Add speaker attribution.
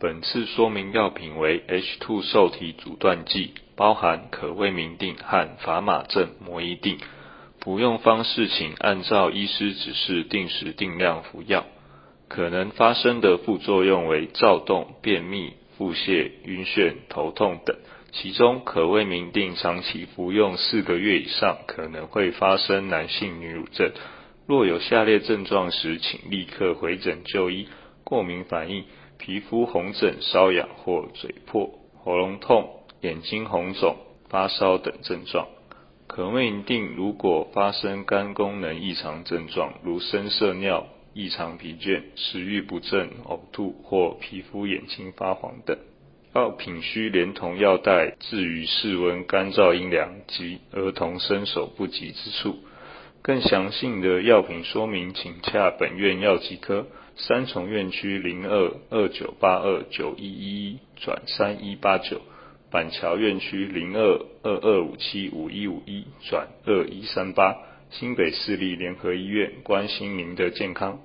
Speaker 1: 本次说明药品为 H2 受体阻断剂，包含可魏明定和法马正膜衣錠。服用方式请按照医师指示定时定量服药。可能发生的副作用为躁动、便秘、腹泻、晕眩、头痛等。其中可魏明定长期服用四个月以上，可能会发生男性女乳症。若有下列症状时，请立刻回诊就医：过敏反应。皮肤红疹、瘙痒或嘴破、喉咙痛、眼睛红肿、发烧等症状。可魏明定如果发生肝功能异常症状，如深色尿、异常疲倦、食欲不振、呕吐或皮肤眼睛发黄等，药品需连同药袋置于室温、干燥、阴凉及儿童伸手不及之处。更详细的药品说明，请洽本院药剂科。三重院区零二二九八二九一一一转三一八九，板桥院区零二二二五七五一五一转二一三八，新北市立联合医院关心您的健康。